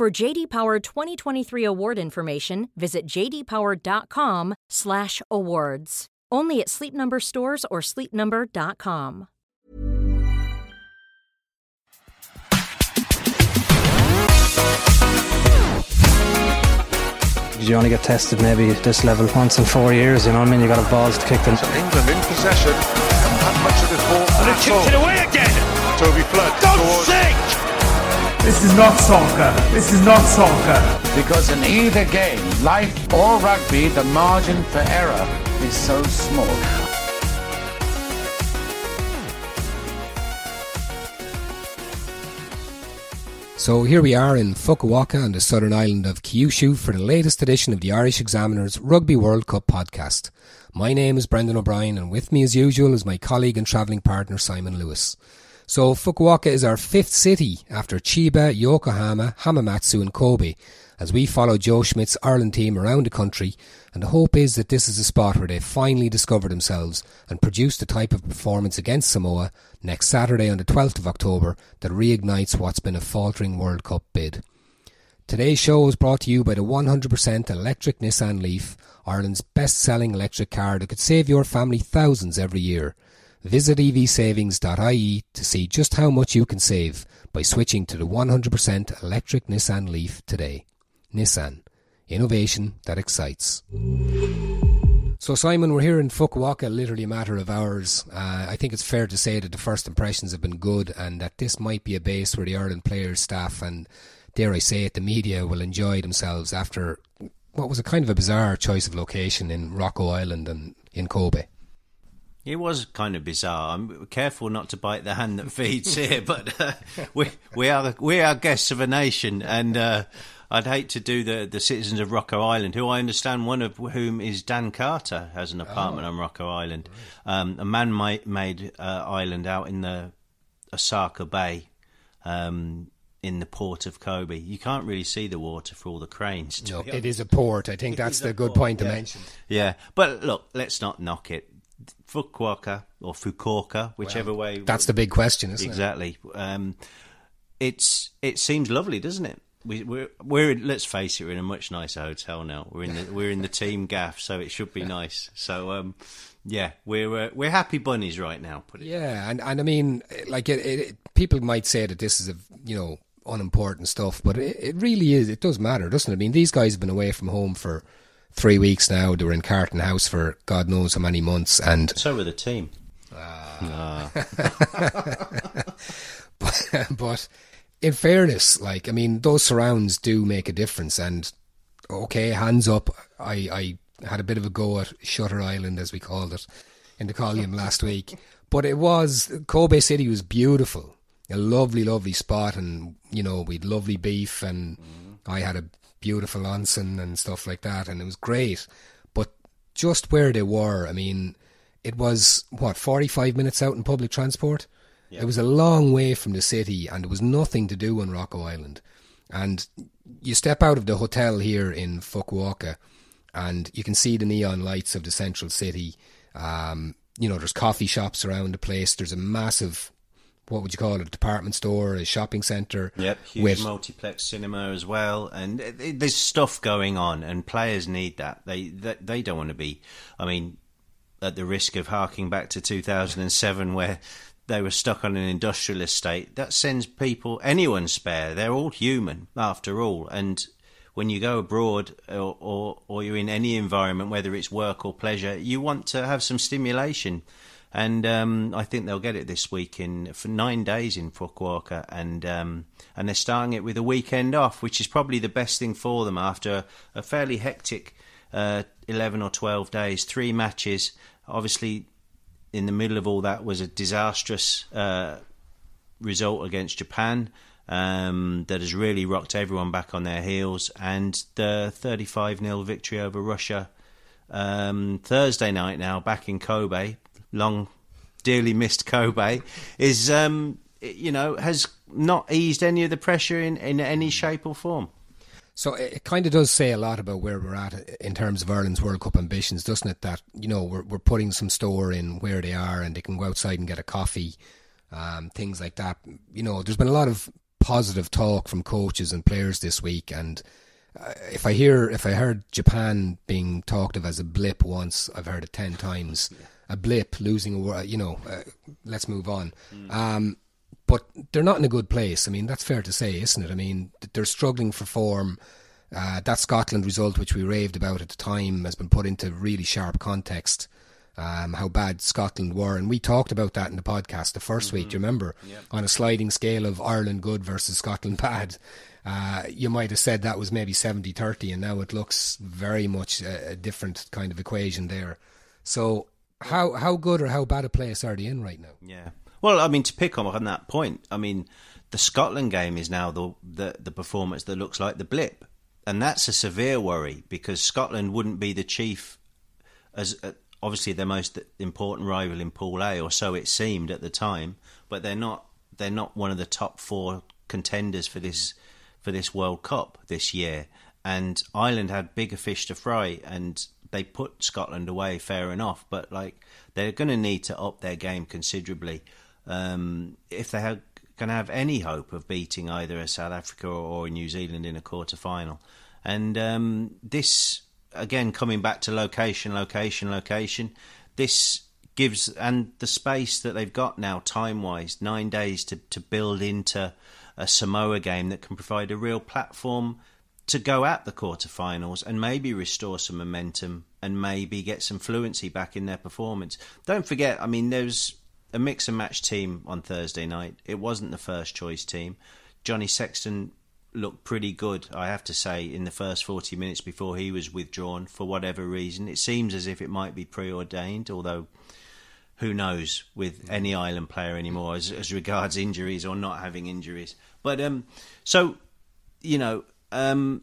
For JD Power 2023 award information, visit jdpower.com/awards. Only at Sleep Number stores or sleepnumber.com. You only get tested maybe at this level once in four years. You know what I mean? You got a balls to kick them. So England in possession. Not much of this ball. And it kicked it away again. Toby Flood. Don't towards- sink. This is not soccer. This is not soccer. Because in either game, life or rugby, the margin for error is so small. So here we are in Fukuoka on the southern island of Kyushu for the latest edition of the Irish Examiner's Rugby World Cup podcast. My name is Brendan O'Brien and with me as usual is my colleague and travelling partner Simon Lewis. So Fukuoka is our fifth city after Chiba, Yokohama, Hamamatsu and Kobe as we follow Joe Schmidt's Ireland team around the country and the hope is that this is a spot where they finally discover themselves and produce the type of performance against Samoa next Saturday on the 12th of October that reignites what's been a faltering World Cup bid. Today's show is brought to you by the 100% electric Nissan Leaf, Ireland's best-selling electric car that could save your family thousands every year. Visit evsavings.ie to see just how much you can save by switching to the 100% electric Nissan Leaf today. Nissan. Innovation that excites. So, Simon, we're here in Fukuoka, literally a matter of hours. Uh, I think it's fair to say that the first impressions have been good and that this might be a base where the Ireland players, staff, and dare I say it, the media will enjoy themselves after what was a kind of a bizarre choice of location in Rokko Island and in Kobe. It was kind of bizarre. I'm careful not to bite the hand that feeds here, but uh, we we are we are guests of a nation, and uh, I'd hate to do the the citizens of Rokko Island, who I understand one of whom is Dan Carter, has an apartment on Rokko Island, um, a man-made uh, island out in the Osaka Bay. Um, in the port of Kobe, you can't really see the water for all the cranes. No, it is a port. I think that's the good port, point to yeah. mention. Yeah, but look, let's not knock it. Fukuoka or Fukuoka, whichever way. That's the big question, isn't it? exactly. Um, it's it seems lovely, doesn't it? We, we're we're let's face it, we're in a much nicer hotel now. We're in the we're in the team gaff, so it should be nice. So um, yeah, we're uh, we're happy bunnies right now. Put it. Yeah, and, and I mean, like, it, it, people might say that this is a you know unimportant stuff, but it, it really is. It does matter, doesn't it? I mean, these guys have been away from home for three weeks now. They were in Carton House for God knows how many months, and So were the team. Ah. but in fairness, like, I mean, those surrounds do make a difference. And okay, hands up. I, I had a bit of a go at Shutter Island, as we called it, in the column last week. But it was Kobe City was beautiful, a lovely, lovely spot, and you know we'd lovely beef, and mm-hmm. I had a beautiful onsen and stuff like that, and it was great. But just where they were, I mean, it was what forty five minutes out in public transport. It was a long way from the city, and there was nothing to do on Rokko Island. And you step out of the hotel here in Fukuoka, and you can see the neon lights of the central city. Um, you know, there's coffee shops around the place. There's a massive, what would you call it, a department store, a shopping centre. Yep, huge with multiplex cinema as well, and there's stuff going on, and players need that. They they, they don't want to be. I mean, at the risk of harking back to 2007, where they were stuck on an industrial estate, that sends people anyone spare. They're all human after all, and when you go abroad or, or or you're in any environment, whether it's work or pleasure, you want to have some stimulation. And um, I think they'll get it this week in for nine days in Fukuoka, and um, and they're starting it with a weekend off, which is probably the best thing for them after a fairly hectic uh, eleven or twelve days, three matches. Obviously, in the middle of all that was a disastrous uh, result against Japan. um, that has really rocked everyone back on their heels. And the 35 0 victory over Russia um, Thursday night now, back in Kobe, long, dearly missed Kobe, is, um, you know, has not eased any of the pressure in, in any shape or form. So it kind of does say a lot about where we're at in terms of Ireland's World Cup ambitions, doesn't it? That you know we're we're putting some store in where they are, and they can go outside and get a coffee, um, things like that. You know, there's been a lot of positive talk from coaches and players this week, and uh, if I hear if I heard Japan being talked of as a blip once, I've heard it ten times. A blip, losing a you know. Uh, let's move on. Mm. Um, but they're not in a good place. I mean, that's fair to say, isn't it? I mean, they're struggling for form. Uh, that Scotland result, which we raved about at the time, has been put into really sharp context. Um, how bad Scotland were, and we talked about that in the podcast the 1st mm-hmm. week. Do you remember? Yep. On a sliding scale of Ireland good versus Scotland bad, uh, you might have said that was maybe 70-30, and now it looks very much a, a different kind of equation there. So, how how good or how bad a place are they in right now? Yeah. Well, I mean, to pick on on that point, I mean, the Scotland game is now the, the the performance that looks like the blip, and that's a severe worry because Scotland wouldn't be the chief as uh, obviously their most important rival in Pool A, or so it seemed at the time, but they're not they're not one of the top four contenders for this for this World Cup this year. And Ireland had bigger fish to fry, and they put Scotland away fair enough. But like they're going to need to up their game considerably um, if they going to have any hope of beating either a South Africa or, New Zealand in a quarter final. And um, this, again, coming back to location, location, location, this gives, and the space that they've got now, time wise, nine days to, to build into a Samoa game that can provide a real platform to go at the quarterfinals and maybe restore some momentum and maybe get some fluency back in their performance. Don't forget, I mean, there's a mix and match team on Thursday night. It wasn't the first choice team. Johnny Sexton looked pretty good, I have to say, in the first 40 minutes before he was withdrawn for whatever reason. It seems as if it might be preordained, although who knows with any Ireland player anymore as, as regards injuries or not having injuries. But um, so you know, um,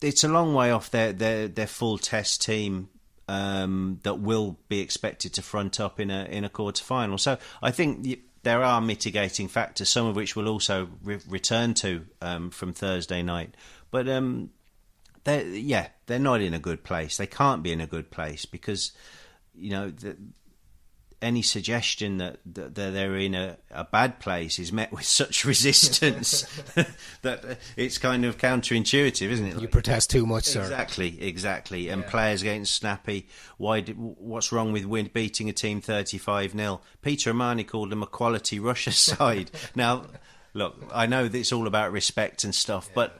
it's a long way off their their their full test team um, that will be expected to front up in a in a quarter final. So I think there are mitigating factors, some of which we'll also re- return to um, from Thursday night. But um, they're, yeah, they're not in a good place. They can't be in a good place because you know the, any suggestion that, that they're in a, a, bad place is met with such resistance that it's kind of counterintuitive, isn't it? You protest too much, sir. Exactly, exactly. And yeah. players getting snappy. Why? Did, what's wrong with win, beating a team thirty-five 0 Peter O'Mahony called them a quality Russia side. now, look, I know that it's all about respect and stuff, yeah. but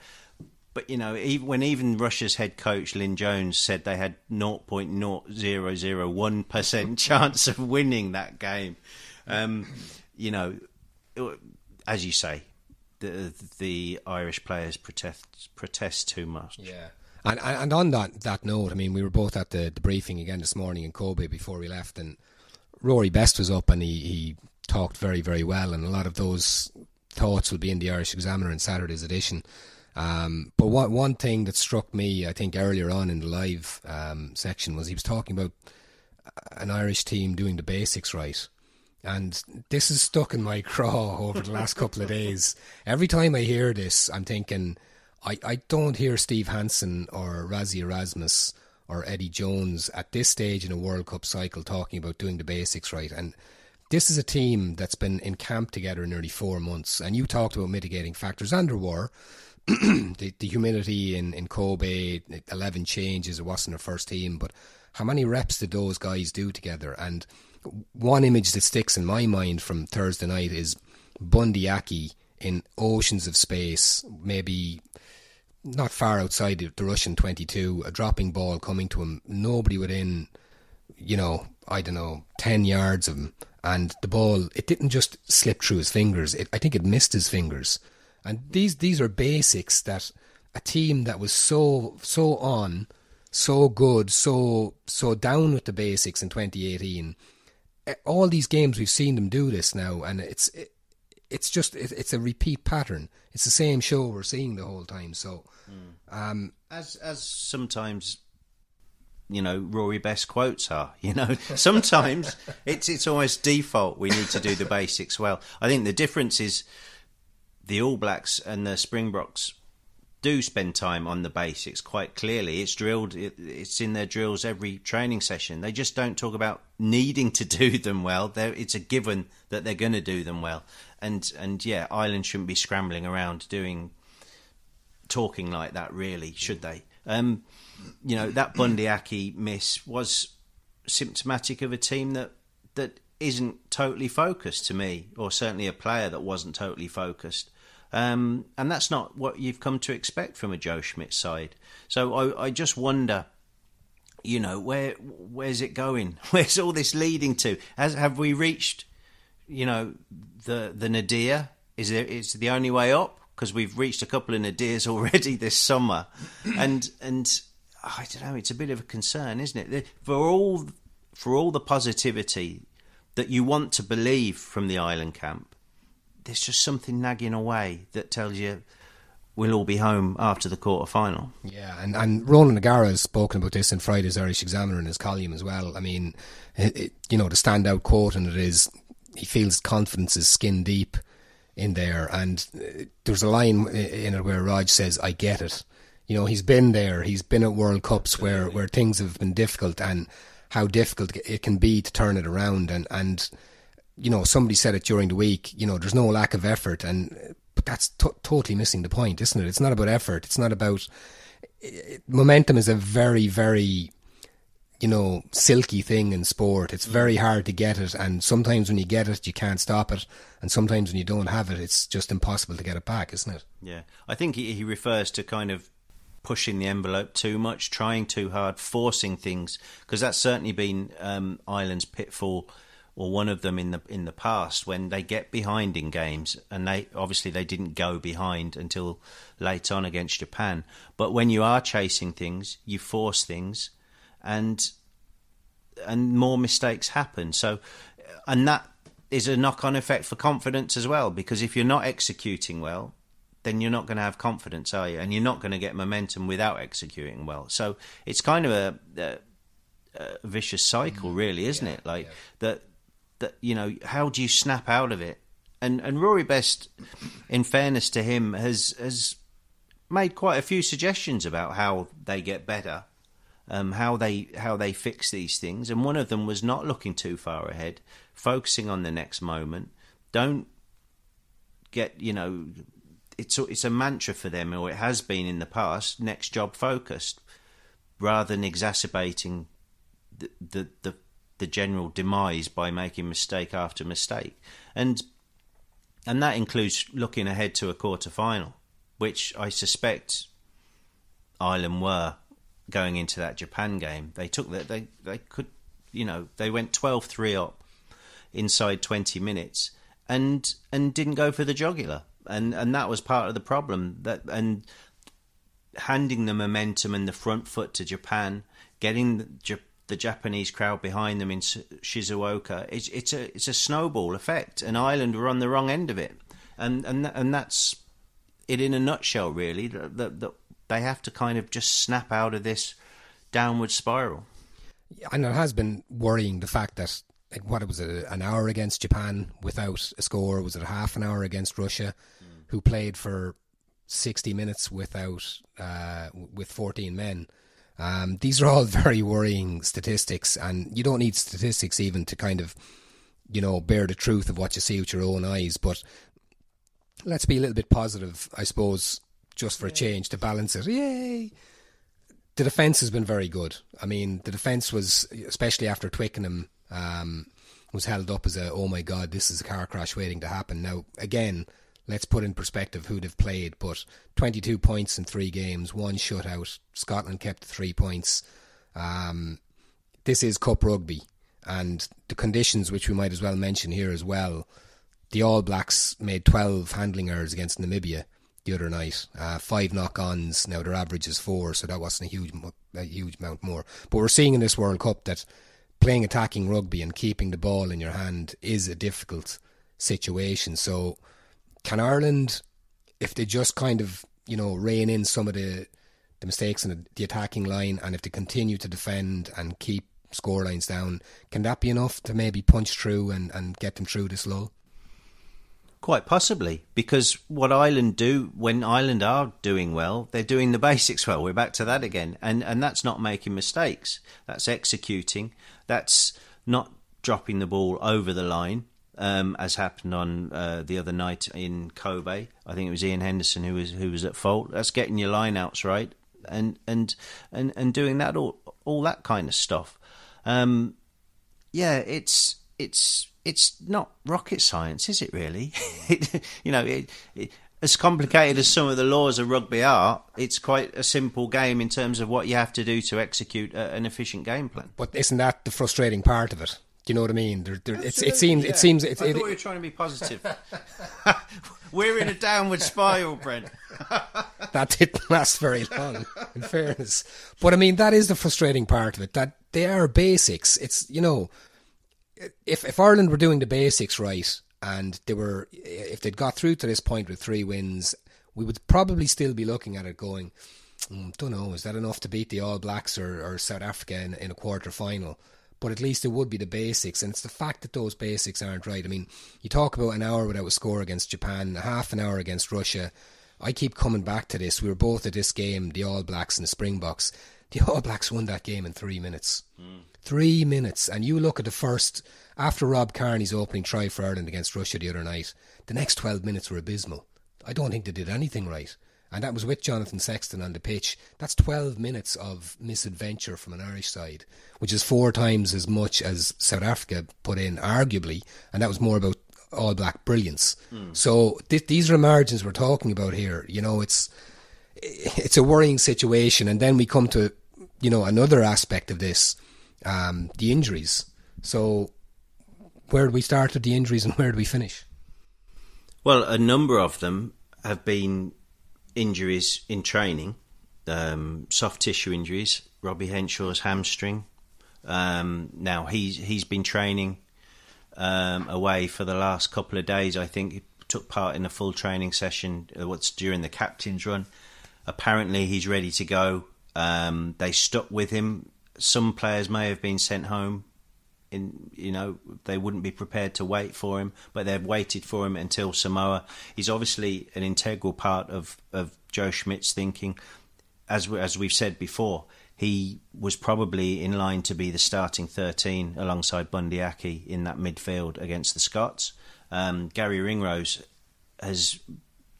but you know, even when even Russia's head coach Lyn Jones said they had 0.0001 percent chance of winning that game, um, you know, as you say, the the Irish players protest protest too much. Yeah. And, and on that, that note, I mean, we were both at the, the briefing again this morning in Kobe before we left, and Rory Best was up and he, he talked very, very well, and a lot of those thoughts will be in the Irish Examiner in Saturday's edition. Um, but what, one thing that struck me, I think, earlier on in the live um, section was he was talking about an Irish team doing the basics right. And this is stuck in my craw over the last couple of days. Every time I hear this, I'm thinking, I, I don't hear Steve Hansen or Rassie Erasmus or Eddie Jones at this stage in a World Cup cycle talking about doing the basics right. And this is a team that's been in camp together nearly four months. And you talked about mitigating factors, and there were. the, the humidity in, in Kobe, 11 changes, it wasn't their first team, but how many reps did those guys do together? And one image that sticks in my mind from Thursday night is Bundee Aki in oceans of space, maybe not far outside the Russian 22, a dropping ball coming to him, nobody within, you know, I don't know, 10 yards of him. And the ball, it didn't just slip through his fingers, it, I think it missed his fingers. And these these are basics that a team that was so so on, so good, so so down with the basics in 2018. Eh, all these games we've seen them do this now, and it's it, it's just it, it's a repeat pattern. It's the same show we're seeing the whole time. So, um, as as sometimes you know Rory Best quotes are. You know, sometimes it's it's almost default. We need to do the basics well. I think the difference is the All Blacks and the Springboks do spend time on the basics quite clearly. It's drilled. It, it's in their drills every training session. They just don't talk about needing to do them well. They're, it's a given that they're going to do them well. And and yeah, Ireland shouldn't be scrambling around doing talking like that. Really, should they? Um, you know that Bundee Aki miss was symptomatic of a team that that isn't totally focused to me, or certainly a player that wasn't totally focused. Um, and that's not what you've come to expect from a Joe Schmidt side. So I, I just wonder, you know, where where's it going? Where's all this leading to? Has have we reached, you know, the the nadir? Is it is the only way up? Because we've reached a couple of nadirs already this summer, and and I don't know. It's a bit of a concern, isn't it? For all for all the positivity that you want to believe from the Ireland camp, there's just something nagging away that tells you we'll all be home after the quarter final. Yeah, and, and Ronan O'Gara has spoken about this in Friday's Irish Examiner in his column as well. I mean, it, it, you know, the standout quote in it is he feels confidence is skin deep in there, and uh, there's a line in it where Rog says, "I get it." You know, he's been there. He's been at World Cups where, where things have been difficult, and how difficult it can be to turn it around. And and you know, somebody said it during the week. You know, there's no lack of effort, and uh, but that's t- totally missing the point, isn't it? It's not about effort. It's not about it, momentum. Is a very very you know silky thing in sport. It's very hard to get it, and sometimes when you get it, you can't stop it, and sometimes when you don't have it, it's just impossible to get it back, isn't it? Yeah, I think he, he refers to kind of pushing the envelope too much, trying too hard, forcing things, because that's certainly been um, Ireland's pitfall or one of them in the in the past when they get behind in games and they obviously they didn't go behind until late on against Japan. But when you are chasing things you force things and and more mistakes happen. So and that is a knock on effect for confidence as well because if you're not executing well then you're not going to have confidence are you? And you're not going to get momentum without executing well. So it's kind of a, a a vicious cycle, really, isn't yeah, it? Like yeah. that that you know how do you snap out of it? And and Rory Best in fairness to him has has made quite a few suggestions about how they get better um, how they how they fix these things. And one of them was not looking too far ahead focusing on the next moment. Don't get you know it's a, it's a mantra for them or it has been in the past next job focused rather than exacerbating the the, the the general demise by making mistake after mistake, and and that includes looking ahead to a quarter final, which I suspect Ireland were going into that Japan game. They took that they they could you know they went 12-3 up inside twenty minutes and and didn't go for the jugular, and and that was part of the problem that and handing the momentum and the front foot to Japan, getting the, the Japanese crowd behind them in Shizuoka, it's, it's a it's a snowball effect, and Ireland were on the wrong end of it, and and and that's it in a nutshell, really. That, that, that they have to kind of just snap out of this downward spiral. And it has been worrying the fact that like what it was a, an hour against Japan without a score, was it a half an hour against Russia, mm. who played for sixty minutes without uh, with fourteen men um, these are all very worrying statistics, and you don't need statistics even to kind of, you know, bear the truth of what you see with your own eyes. But let's be a little bit positive, I suppose, just for a change to balance it. Yay! The defence has been very good. I mean, the defence was, especially after Twickenham, um, was held up as a, oh my god, this is a car crash waiting to happen. Now, again, let's put in perspective who they've played. But 22 points in three games, one shutout. Scotland kept three points. Um, this is Cup rugby, and the conditions, which we might as well mention here as well. The All Blacks made 12 handling errors against Namibia the other night. Uh, five knock-ons. Now their average is four, so that wasn't a huge, a huge amount more. But we're seeing in this World Cup that playing attacking rugby and keeping the ball in your hand is a difficult situation. So can Ireland, if they just kind of you know rein in some of the the mistakes in the, attacking line, and if they continue to defend and keep score lines down, can that be enough to maybe punch through and, and get them through this lull? Quite possibly, because what Ireland do when Ireland are doing well, they're doing the basics well. We're back to that again, and and that's not making mistakes. That's executing. That's not dropping the ball over the line, um, as happened on uh, the other night in Kobe. I think it was Iain Henderson who was who was at fault. That's getting your lineouts right, and and and and doing that all all that kind of stuff. Um, yeah, it's it's it's not rocket science, is it? Really? it, you know, it, it, as complicated as some of the laws of rugby are, it's quite a simple game in terms of what you have to do to execute a, an efficient game plan. But isn't that the frustrating part of it? Do you know what I mean? It seems. Yeah. It seems. It, I thought we were trying to be positive. we're in a downward spiral, Brent. that didn't last very long, in fairness. But I mean, that is the frustrating part of it. That they are basics. It's you know, if if Ireland were doing the basics right and they were, if they'd got through to this point with three wins, we would probably still be looking at it going. Mm, don't know, is that enough to beat the All Blacks or, or South Africa in, in a quarter final? but at least it would be the basics. And it's the fact that those basics aren't right. I mean, you talk about an hour without a score against Japan, a half an hour against Russia. I keep coming back to this. We were both at this game, the All Blacks and the Springboks. The All Blacks won that game in three minutes. Mm. Three minutes. And you look at the first, after Rob Kearney's opening try for Ireland against Russia the other night, the next 12 minutes were abysmal. I don't think they did anything right and that was with Jonathan Sexton on the pitch. That's 12 minutes of misadventure from an Irish side, which is four times as much as South Africa put in, arguably, and that was more about all black brilliance. Mm. So th- these are margins we're talking about here. You know, it's it's a worrying situation, and then we come to you know another aspect of this, um, the injuries. So where do we start with the injuries, and where do we finish? Well, a number of them have been injuries in training, um, soft tissue injuries. Robbie Henshaw's hamstring. Um, now he's he's been training um, away for the last couple of days. I think he took part in a full training session. Uh, what's during the captain's run. Apparently he's ready to go. Um, they stuck with him. Some players may have been sent home in you know they wouldn't be prepared to wait for him, but they've waited for him until Samoa. He's obviously an integral part of of Joe Schmidt's thinking, as we, as we've said before. He was probably in line to be the starting 13 alongside Bundee Aki in that midfield against the Scots. Um, Garry Ringrose has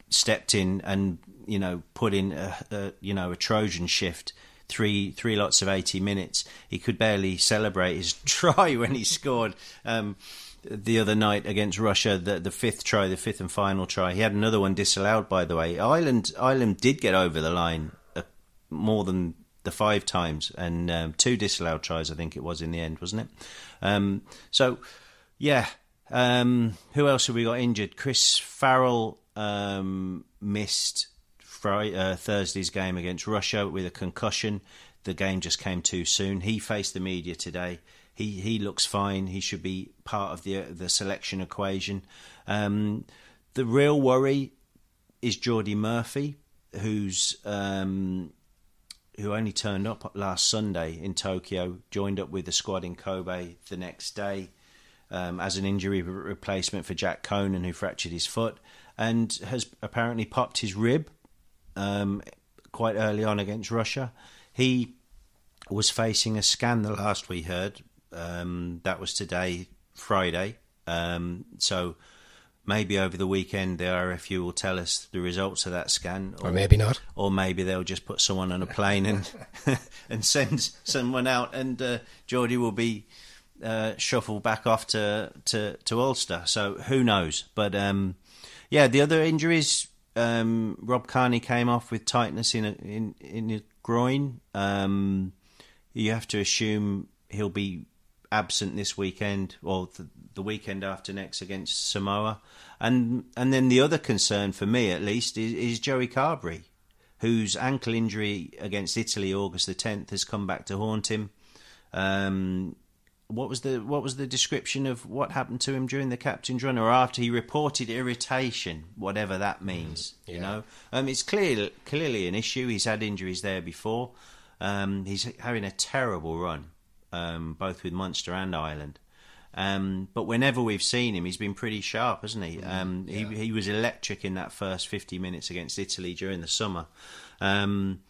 stepped in and you know put in a, a you know a Trojan shift three three lots of 80 minutes. He could barely celebrate his try when he scored. Um, the other night against Russia, the the fifth try, the fifth and final try. He had another one disallowed, by the way. Ireland Ireland did get over the line uh, more than the five times, and um, two disallowed tries. I think it was in the end, wasn't it? Um, so, yeah. Um, who else have we got injured? Chris Farrell um, missed Friday, uh, Thursday's game against Russia with a concussion. The game just came too soon. He faced the media today. He he looks fine. He should be part of the the selection equation. Um, the real worry is Jordi Murphy, who's um, who only turned up last Sunday in Tokyo, joined up with the squad in Kobe the next day um, as an injury replacement for Jack Conan, who fractured his foot, and has apparently popped his rib um, quite early on against Russia. He was facing a scan the last we heard. Um, that was today, Friday. Um, so maybe over the weekend the IRFU will tell us the results of that scan, or, or maybe not, or maybe they'll just put someone on a plane and and send someone out, and uh, Jordi will be uh, shuffled back off to, to to Ulster. So who knows? But um, yeah, the other injuries um, Rob Kearney came off with tightness in a, in in his groin. Um, you have to assume he'll be absent this weekend or the, the, weekend after next against Samoa. And and then the other concern for me, at least, is, is Joey Carbery, whose ankle injury against Italy August the tenth has come back to haunt him. Um, what was the what was the description of what happened to him during the captain's run or after he reported irritation, whatever that means. Mm, yeah. You know, um, it's clear clearly an issue. He's had injuries there before. Um, he's having a terrible run, um, both with Munster and Ireland. Um, but whenever we've seen him, he's been pretty sharp, hasn't he? Mm, um, yeah. he? He was electric in that first 50 minutes against Italy during the summer. Um,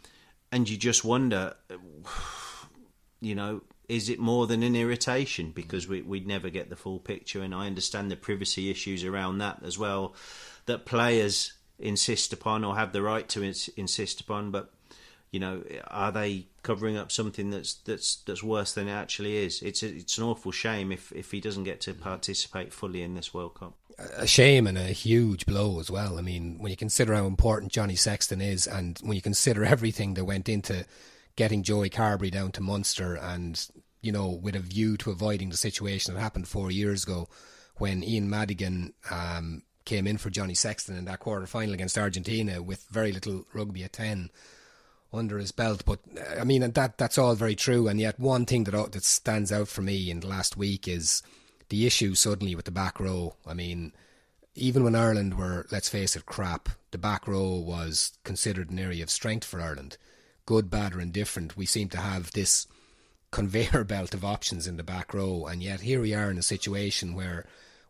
and you just wonder, you know, is it more than an irritation? Because we we'd never get the full picture and I understand the privacy issues around that as well that players insist upon or have the right to ins- insist upon but you know are they covering up something that's that's that's worse than it actually is? It's a, it's an awful shame if if he doesn't get to participate fully in this World Cup. A shame and a huge blow as well. I mean when you consider how important Johnny Sexton is and when you consider everything that went into getting Joey Carbery down to Munster and, you know, with a view to avoiding the situation that happened four years ago when Ian Madigan um, came in for Johnny Sexton in that quarter final against Argentina with very little rugby at 10 under his belt. But I mean, that that's all very true. And yet, one thing that that stands out for me in the last week is the issue suddenly with the back row. I mean, even when Ireland were, let's face it, crap, the back row was considered an area of strength for Ireland good, bad, or indifferent, we seem to have this conveyor belt of options in the back row. And yet here we are in a situation where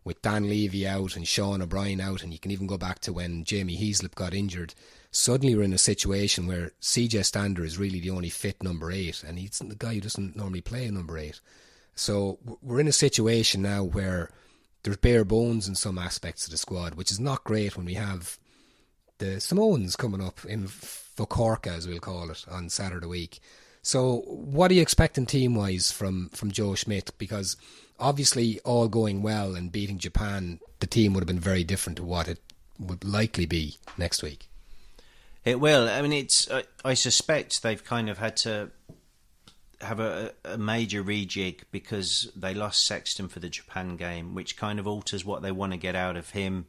with Dan Leavy out and Sean O'Brien out, and you can even go back to when Jamie Heaslip got injured, suddenly we're in a situation where CJ Stander is really the only fit number eight, and he's the guy who doesn't normally play a number eight. So we're in a situation now where there's bare bones in some aspects of the squad, which is not great when we have the Samoans coming up in Fukuoka, as we'll call it, on Saturday week. So, what are you expecting team wise from, from Joe Schmidt? Because obviously, all going well and beating Japan, the team would have been very different to what it would likely be next week. It will. I mean, it's. I, I suspect they've kind of had to have a, a, major rejig because they lost Sexton for the Japan game, which kind of alters what they want to get out of him.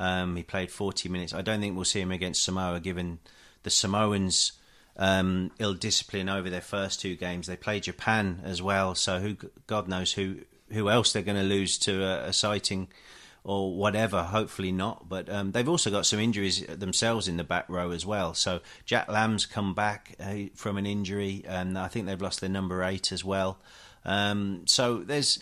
Um, he played 40 minutes. I don't think we'll see him against Samoa, given the Samoans' um, ill discipline over their first two games. They play Japan as well, so who God knows who who else they're going to lose to a, a, citing or whatever. Hopefully not, but um, they've also got some injuries themselves in the back row as well. So Jack Lam's come back uh, from an injury, and I think they've lost their number eight as well. Um, so there's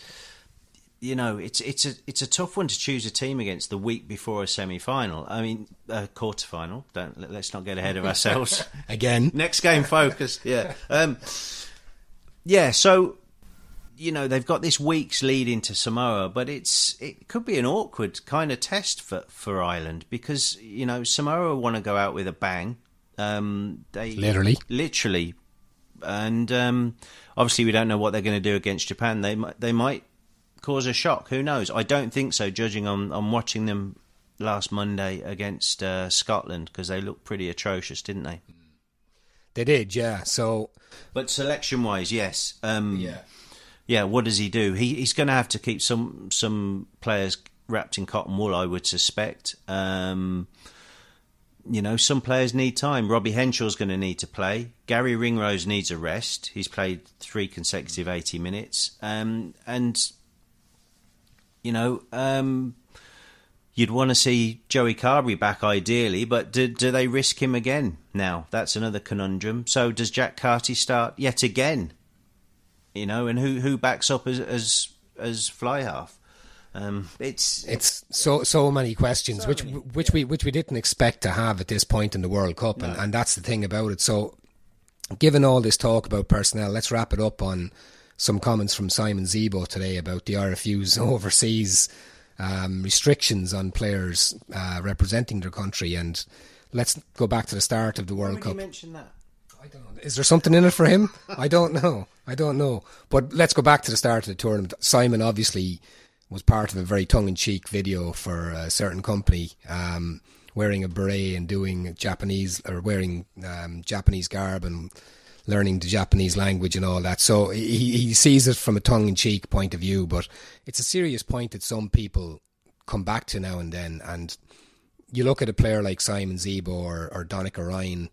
you know, it's it's a it's a tough one to choose a team against the week before a semi final. I mean, a quarter final. Don't let's not get ahead of ourselves. Again, next game focused. Yeah, um, yeah. So you know they've got this week's lead into Samoa, but it's it could be an awkward kind of test for for Ireland because you know Samoa want to go out with a bang. Um, they literally, literally, and um, obviously we don't know what they're going to do against Japan. They might they might cause a shock. Who knows? I don't think so, judging on, on watching them last Monday against uh, Scotland because they looked pretty atrocious, didn't they? They did, yeah. So, but selection wise, yes. Um, yeah, yeah. What does he do? He he's going to have to keep some some players wrapped in cotton wool, I would suspect. Um, you know, some players need time. Robbie Henshaw's going to need to play. Garry Ringrose needs a rest. He's played three consecutive 80 minutes. Um, and you know, um, you'd want to see Joey Carbery back ideally, but do, do they risk him again now? That's another conundrum. So does Jack Carty start yet again? You know, and who who backs up as as as fly half? Um, it's it's so so many questions, so which many, which yeah. we which we didn't expect to have at this point in the World Cup, no. and, and that's the thing about it. So, given all this talk about personnel, let's wrap it up on some comments from Simon Zebo today about the IRFU's overseas um, restrictions on players uh, representing their country. And let's go back to the start of the World Cup. mention that? I don't know. Is there something in it for him? I don't know. I don't know. But let's go back to the start of the tournament. Simon obviously was part of a very tongue-in-cheek video for a certain company, um, wearing a beret and doing Japanese or wearing um, Japanese garb and learning the Japanese language and all that. So he, he sees it from a tongue in cheek point of view, but it's a serious point that some people come back to now and then. And you look at a player like Simon Zebo or, or Donnacha Ryan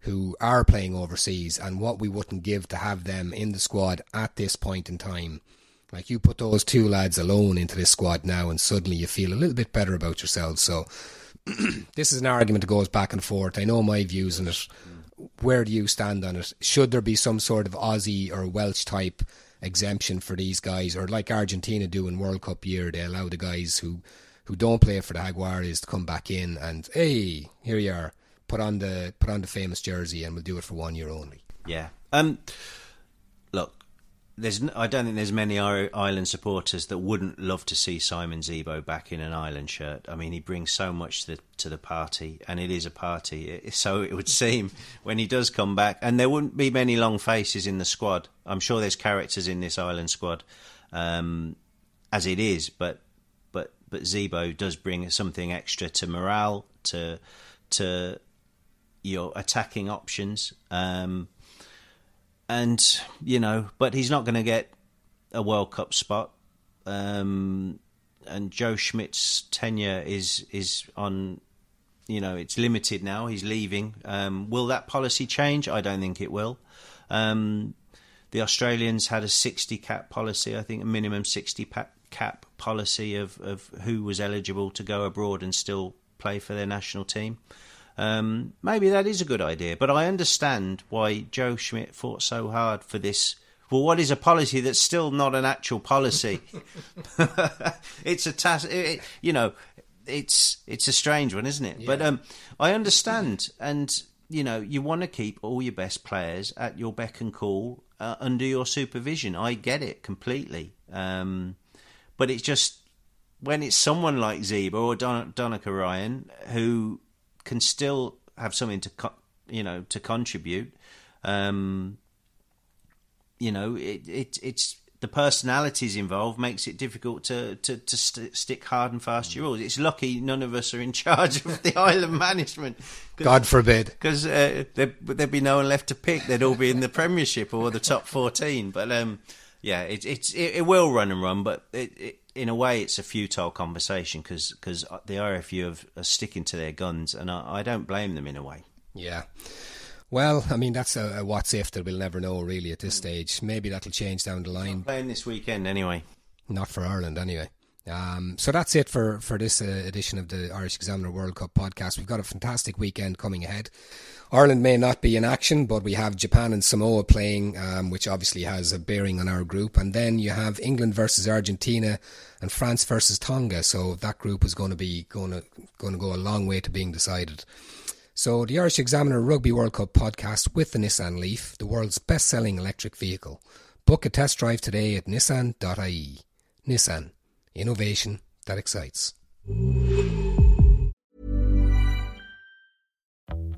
who are playing overseas and what we wouldn't give to have them in the squad at this point in time. Like you put those two lads alone into this squad now, and suddenly you feel a little bit better about yourselves. So this is an argument that goes back and forth. I know my views on it. Where do you stand on it? Should there be some sort of Aussie or Welsh type exemption for these guys, or like Argentina do in World Cup year, they allow the guys who who don't play for the Jaguares to come back in and hey, here you are, put on the put on the famous jersey, and we'll do it for one year only. Yeah. Um. There's. I don't think there's many Ireland supporters that wouldn't love to see Simon Zebo back in an Ireland shirt. I mean, he brings so much to the, to the party, and it is a party. So it would seem when he does come back, and there wouldn't be many long faces in the squad. I'm sure there's characters in this Ireland squad, um, as it is, but but but Zebo does bring something extra to morale, to to your attacking options. Um, and you know, but he's not going to get a World Cup spot. Um, and Joe Schmidt's tenure is is on, you know, it's limited now. He's leaving. Um, will that policy change? I don't think it will. Um, the Australians had a 60 cap policy, I think a minimum 60 cap policy of, of who was eligible to go abroad and still play for their national team. Um, maybe that is a good idea, but I understand why Joe Schmidt fought so hard for this. Well, what is a policy that's still not an actual policy? it's a task, it, you know. It's it's a strange one, isn't it? Yeah. But um, I understand, and you know, you want to keep all your best players at your beck and call uh, under your supervision. I get it completely, um, but it's just when it's someone like Zebo or Don- Donnacha Ryan who can still have something to co- you know to contribute. Um, you know, it, it it's the personalities involved makes it difficult to to, to st- stick hard and fast to rules. It's lucky none of us are in charge of the Ireland management. God forbid, because uh, there, would be no one left to pick. They'd all be in the Premiership or the top fourteen. But um, yeah, it, it's it, it, will run and run, but it, in a way, it's a futile conversation because because the IRFU are sticking to their guns, and I, I, don't blame them in a way. Yeah. Well, I mean that's a, a what's if that we'll never know really at this stage. Maybe that'll change down the line. Not playing this weekend anyway. Not for Ireland anyway. Um, so that's it for for this uh, edition of the Irish Examiner World Cup podcast. We've got a fantastic weekend coming ahead. Ireland may not be in action, but we have Japan and Samoa playing, um, which obviously has a bearing on our group. And then you have England versus Argentina and France versus Tonga. So that group is going to be going to going to go a long way to being decided. So the Irish Examiner Rugby World Cup podcast with the Nissan Leaf, the world's best-selling electric vehicle. Book a test drive today at nissan.ie. Nissan, innovation that excites.